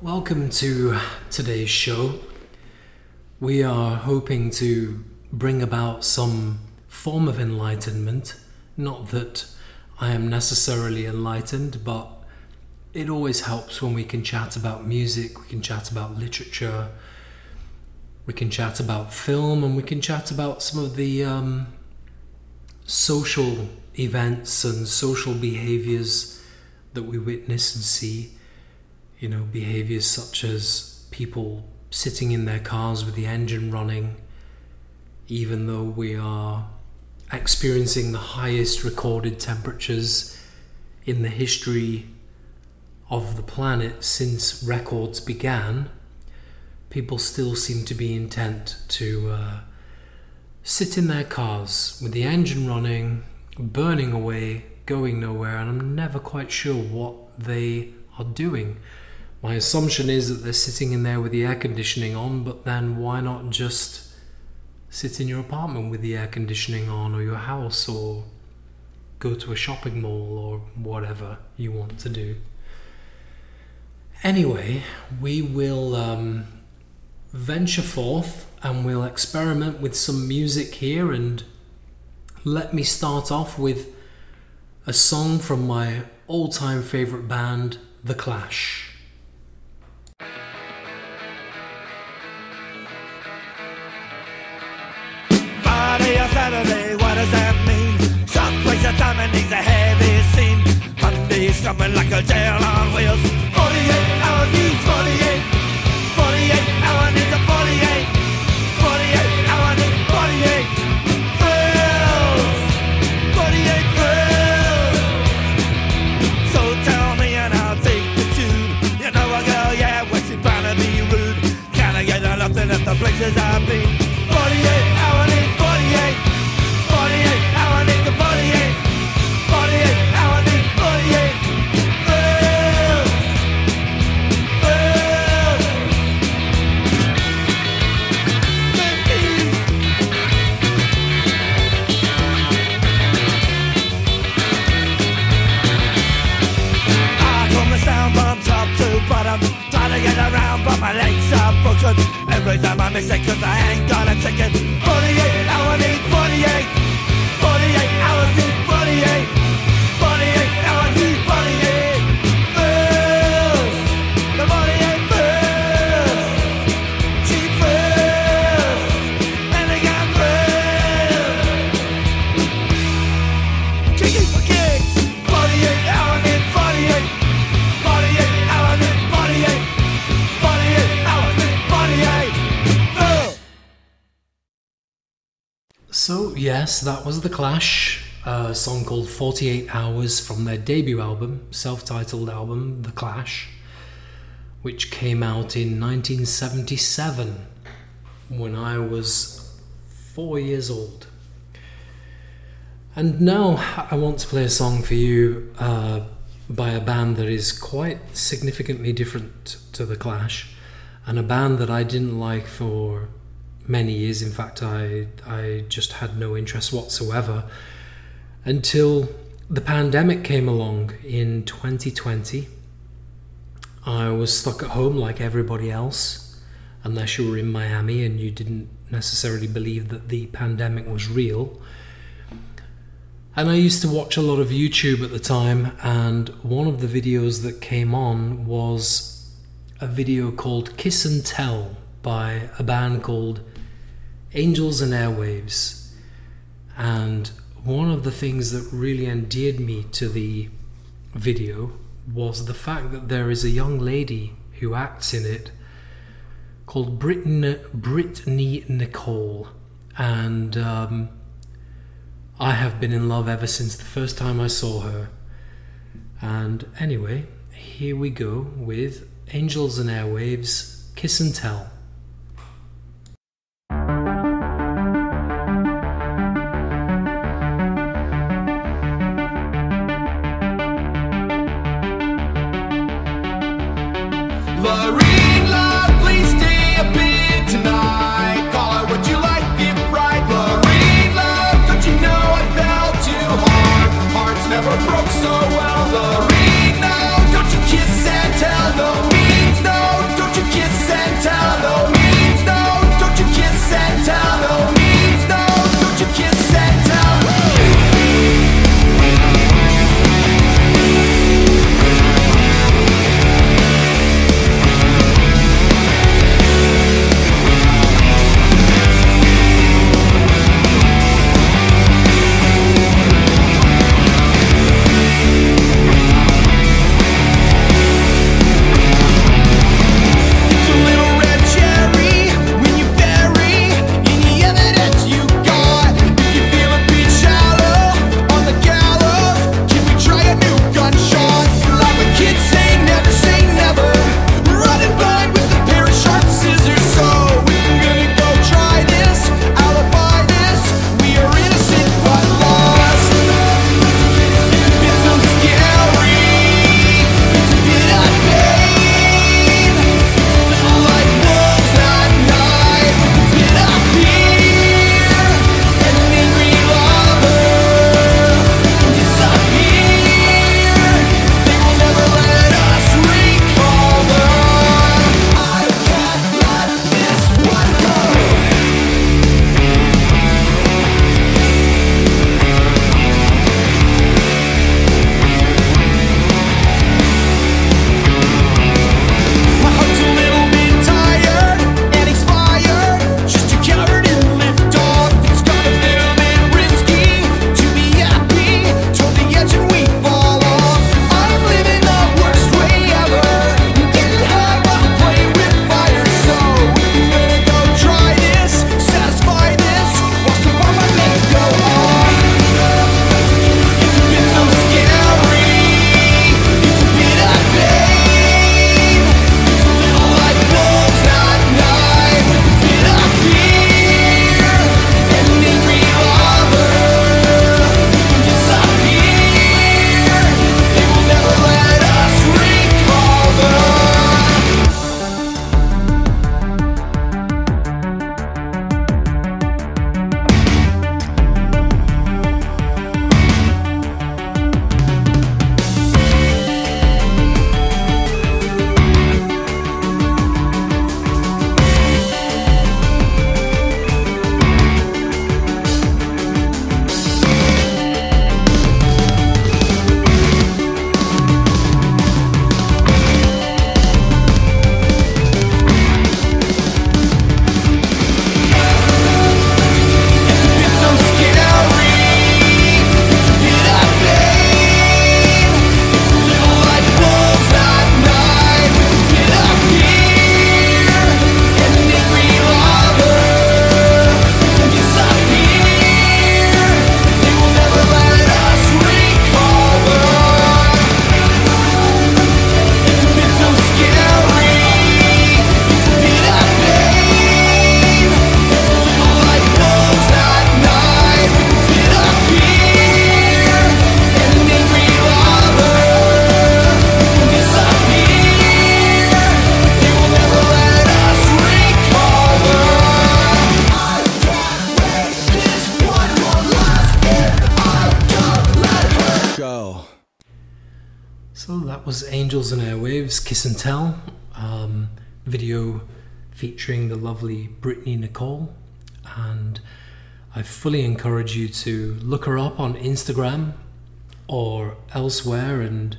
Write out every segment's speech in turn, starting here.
Welcome to today's show. We are hoping to bring about some form of enlightenment. Not that I am necessarily enlightened, but it always helps when we can chat about music, we can chat about literature, we can chat about film, and we can chat about some of the um, social events and social behaviors that we witness and see. You know, behaviors such as people sitting in their cars with the engine running, even though we are experiencing the highest recorded temperatures in the history of the planet since records began, people still seem to be intent to uh, sit in their cars with the engine running, burning away, going nowhere, and I'm never quite sure what they are doing. My assumption is that they're sitting in there with the air conditioning on, but then why not just sit in your apartment with the air conditioning on, or your house, or go to a shopping mall, or whatever you want to do? Anyway, we will um, venture forth and we'll experiment with some music here. And let me start off with a song from my all time favourite band, The Clash. Some a needs heavy scene. Monday's coming like a jail on wheels. 48 hour news, 48. 48 hour needs a 48. 48 hour needs 48. Thrills. 48 thrills. So I miss So, yes, that was The Clash, a song called 48 Hours from their debut album, self titled album, The Clash, which came out in 1977 when I was four years old. And now I want to play a song for you uh, by a band that is quite significantly different to The Clash, and a band that I didn't like for many years. In fact, I, I just had no interest whatsoever until the pandemic came along in 2020. I was stuck at home like everybody else, unless you were in Miami and you didn't necessarily believe that the pandemic was real. And I used to watch a lot of YouTube at the time, and one of the videos that came on was a video called Kiss and Tell by a band called Angels and Airwaves. And one of the things that really endeared me to the video was the fact that there is a young lady who acts in it called Brittany, Brittany Nicole. And um, I have been in love ever since the first time I saw her. And anyway, here we go with Angels and Airwaves Kiss and Tell. Was Angels and Airwaves Kiss and Tell um, video featuring the lovely Brittany Nicole. And I fully encourage you to look her up on Instagram or elsewhere and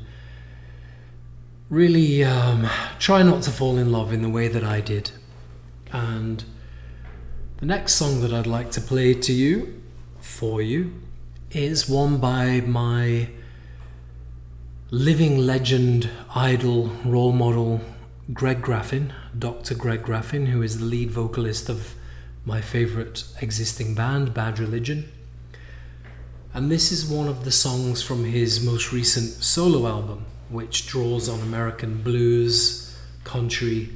really um, try not to fall in love in the way that I did. And the next song that I'd like to play to you, for you, is one by my living legend, idol, role model, Greg Graffin, Dr. Greg Graffin, who is the lead vocalist of my favorite existing band, Bad Religion. And this is one of the songs from his most recent solo album, which draws on American blues, country,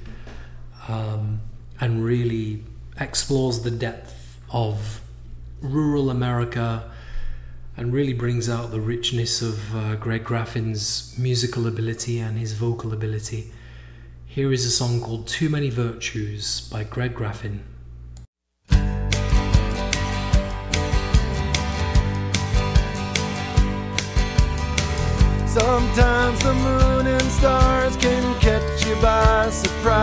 um, and really explores the depth of rural America and really brings out the richness of uh, Greg Graffin's musical ability and his vocal ability. Here is a song called Too Many Virtues by Greg Graffin. Sometimes the moon and stars can catch you by surprise.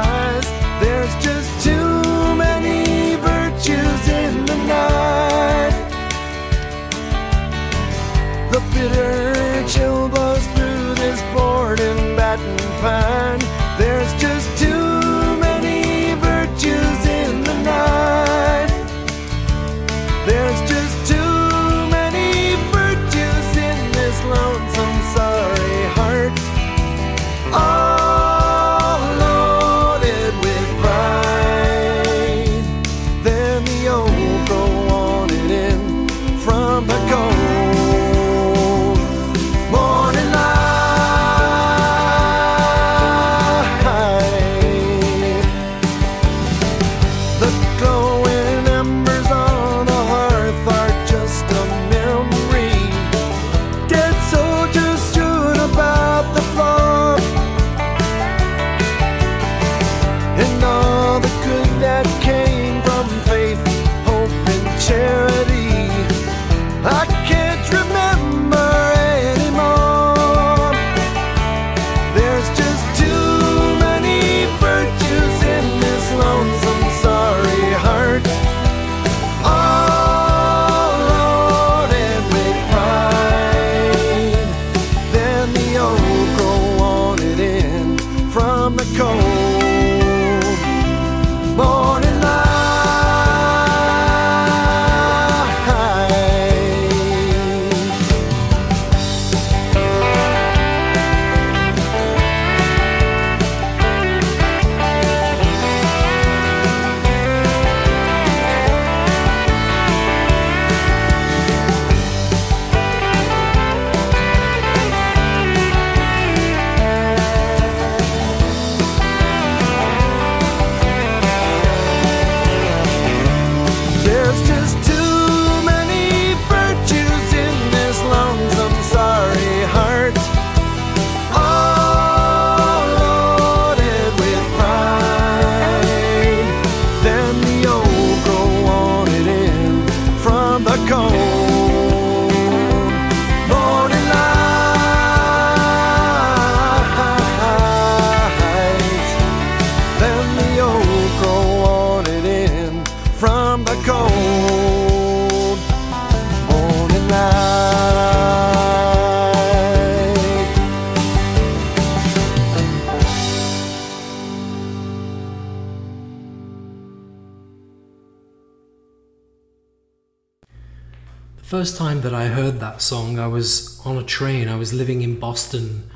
First time that I heard that song, I was on a train. I was living in Boston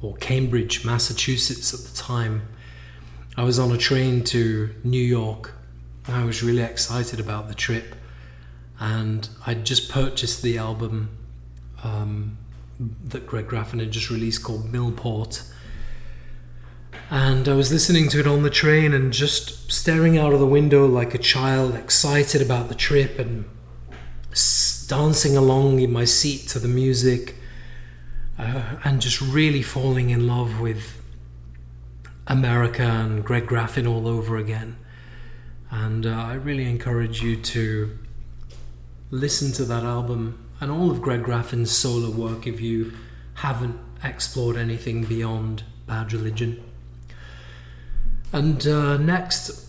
or Cambridge, Massachusetts at the time. I was on a train to New York. I was really excited about the trip, and I'd just purchased the album um, that Greg Graffin had just released called Millport. And I was listening to it on the train and just staring out of the window like a child, excited about the trip and dancing along in my seat to the music uh, and just really falling in love with America and Greg Graffin all over again. And uh, I really encourage you to listen to that album and all of Greg Graffin's solo work if you haven't explored anything beyond Bad Religion. And uh, next,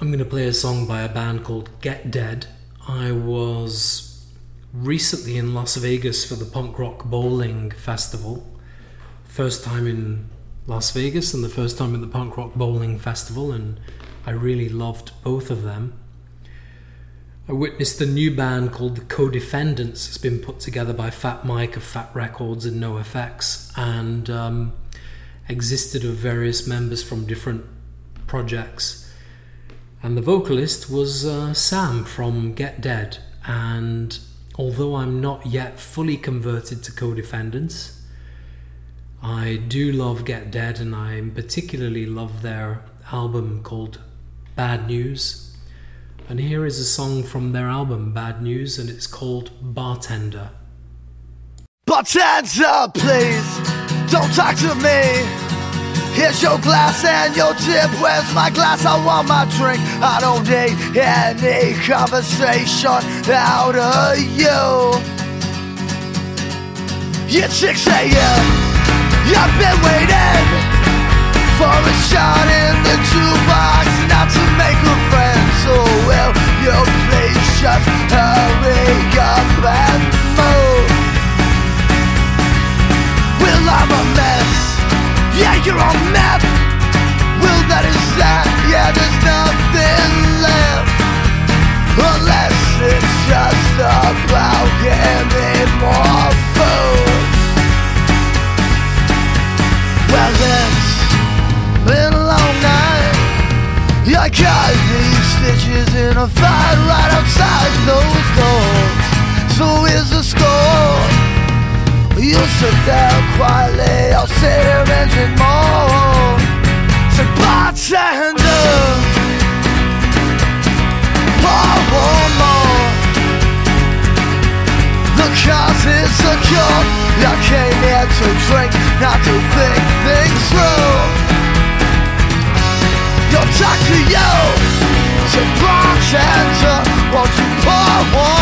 I'm going to play a song by a band called Get Dead. I was recently in Las Vegas for the Punk Rock Bowling Festival. First time in Las Vegas and the first time in the Punk Rock Bowling Festival, and I really loved both of them. I witnessed a new band called the Co-Defendants. It's been put together by Fat Mike of Fat Wreck Chords and NoFX, and um, existed of various members from different projects. And the vocalist was uh, Sam from Get Dead. And although I'm not yet fully converted to Co-Defendants, I do love Get Dead, and I particularly love their album called Bad News. And here is a song from their album Bad News, and it's called Bartender. Bartender, please, don't talk to me. Here's your glass and your tip. Where's my glass? I want my drink. I don't need any conversation out of you. It's 6 a.m. I've been waiting for a shot in the jukebox, not to make a friend. So will you please just hurry up and move? Well, I'm a mess. Yeah, you're a mess. Well, that is that. Yeah, there's nothing left. Unless it's just about getting more booze. Well, it's been a long night. I got these stitches in a fight right outside those doors. So here's the. I'll sit here and. The cause is secure. I came here to drink, not to think things through. Yo, talk to you, to bartender, won't you pour one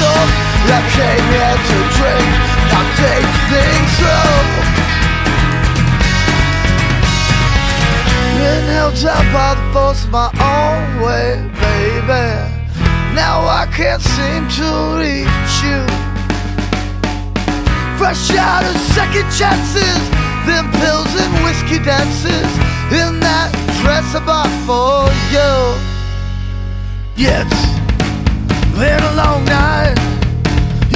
I came here to drink, not take things through. Been held down by the force of my own way, baby. Now I can't seem to reach you. Fresh out of second chances, then pills and whiskey dances in that dress I bought for you. It's been a long night.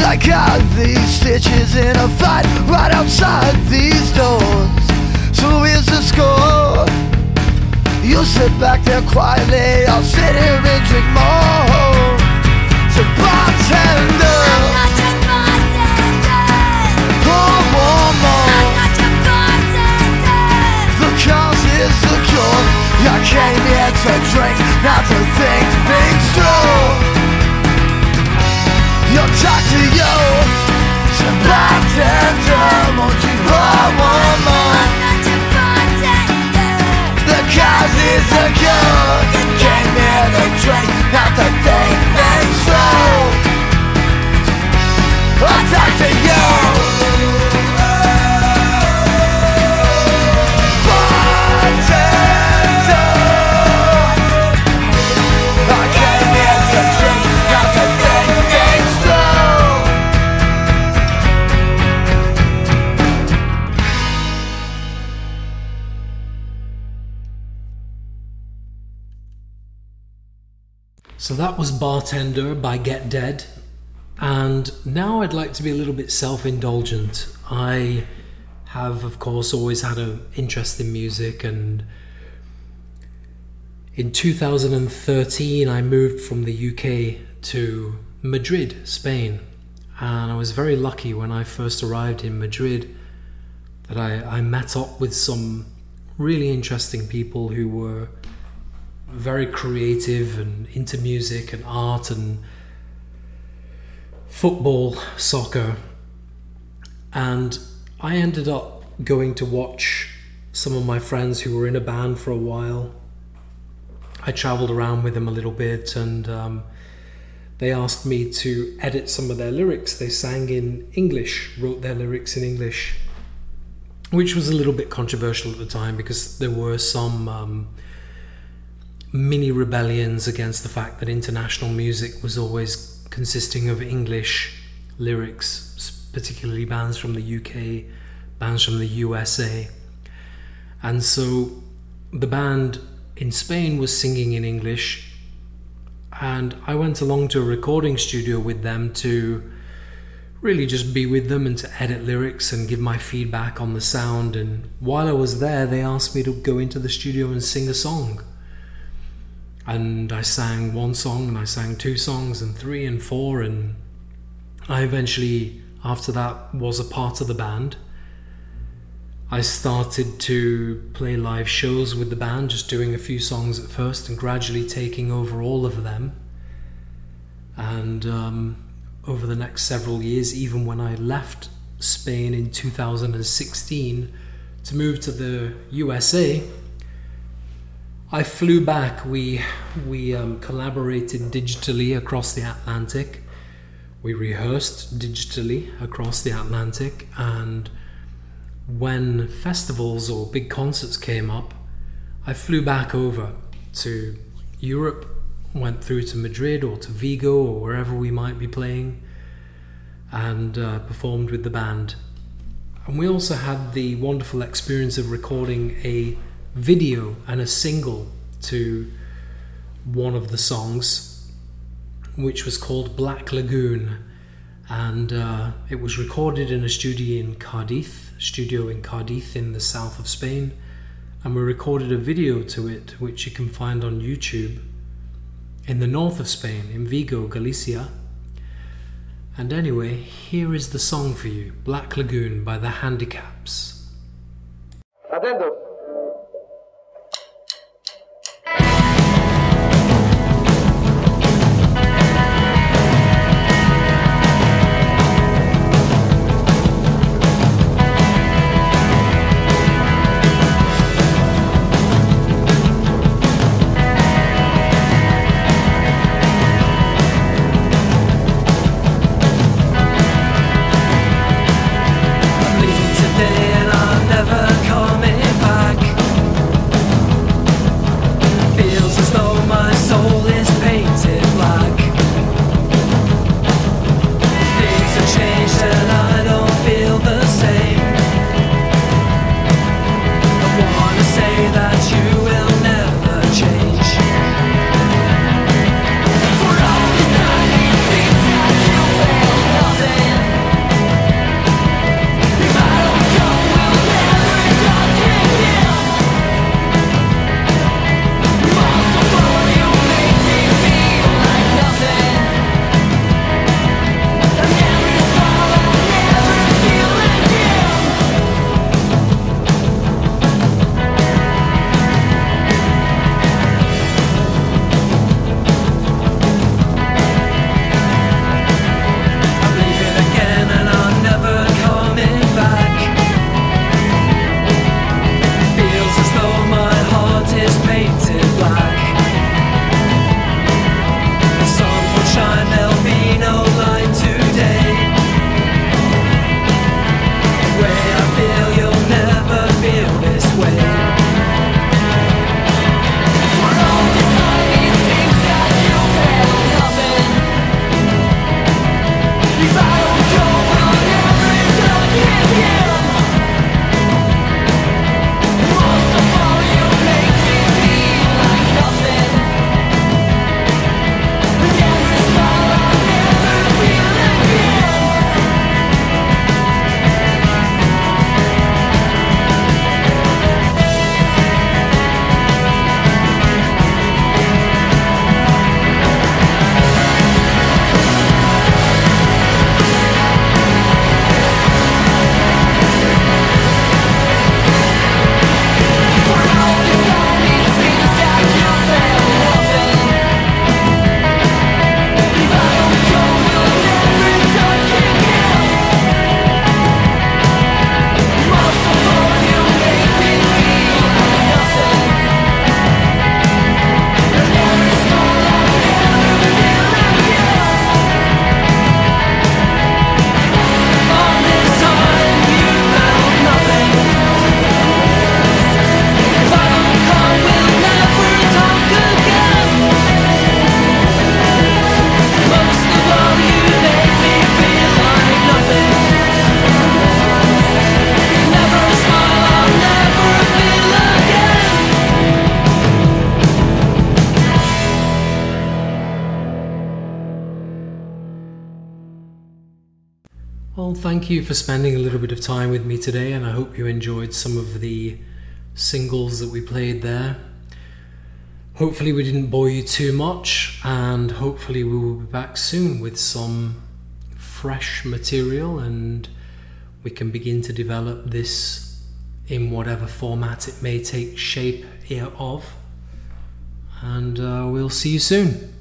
I got these stitches in a fight right outside these doors. So here's the score. You sit back there quietly, I'll sit here and drink more. So bartender, So that was Bartender by Get Dead. And now I'd like to be a little bit self indulgent. I have, of course, always had an interest in music, and in 2013, I moved from the UK to Madrid, Spain. And I was very lucky when I first arrived in Madrid that I, I met up with some really interesting people who were very creative and into music and art and football, soccer. And I ended up going to watch some of my friends who were in a band for a while. I traveled around with them a little bit, and um, they asked me to edit some of their lyrics. They sang in English, wrote their lyrics in English, which was a little bit controversial at the time because there were some um, mini rebellions against the fact that international music was always consisting of English lyrics, particularly bands from the UK, bands from the USA. And so the band in Spain was singing in English, and I went along to a recording studio with them to really just be with them and to edit lyrics and give my feedback on the sound. And while I was there, they asked me to go into the studio and sing a song. And I sang one song, and I sang two songs, and three and four, and I eventually, after that, was a part of the band. I started to play live shows with the band, just doing a few songs at first and gradually taking over all of them. And um, over the next several years, even when I left Spain in 2016 to move to the USA, I flew back. We we um, collaborated digitally across the Atlantic. We rehearsed digitally across the Atlantic, and when festivals or big concerts came up, I flew back over to Europe, went through to Madrid or to Vigo or wherever we might be playing, and uh, performed with the band. And we also had the wonderful experience of recording a video and a single to one of the songs, which was called Black Lagoon. And uh, it was recorded in a studio in Cardiff, studio in Cardiff in the south of Spain. And we recorded a video to it, which you can find on YouTube in the north of Spain, in Vigo, Galicia. And anyway, here is the song for you Black Lagoon by the Handicaps. Thank you for spending a little bit of time with me today, and I hope you enjoyed some of the singles that we played there. Hopefully, we didn't bore you too much, and hopefully, we will be back soon with some fresh material and we can begin to develop this in whatever format it may take shape here of. And uh, we'll see you soon.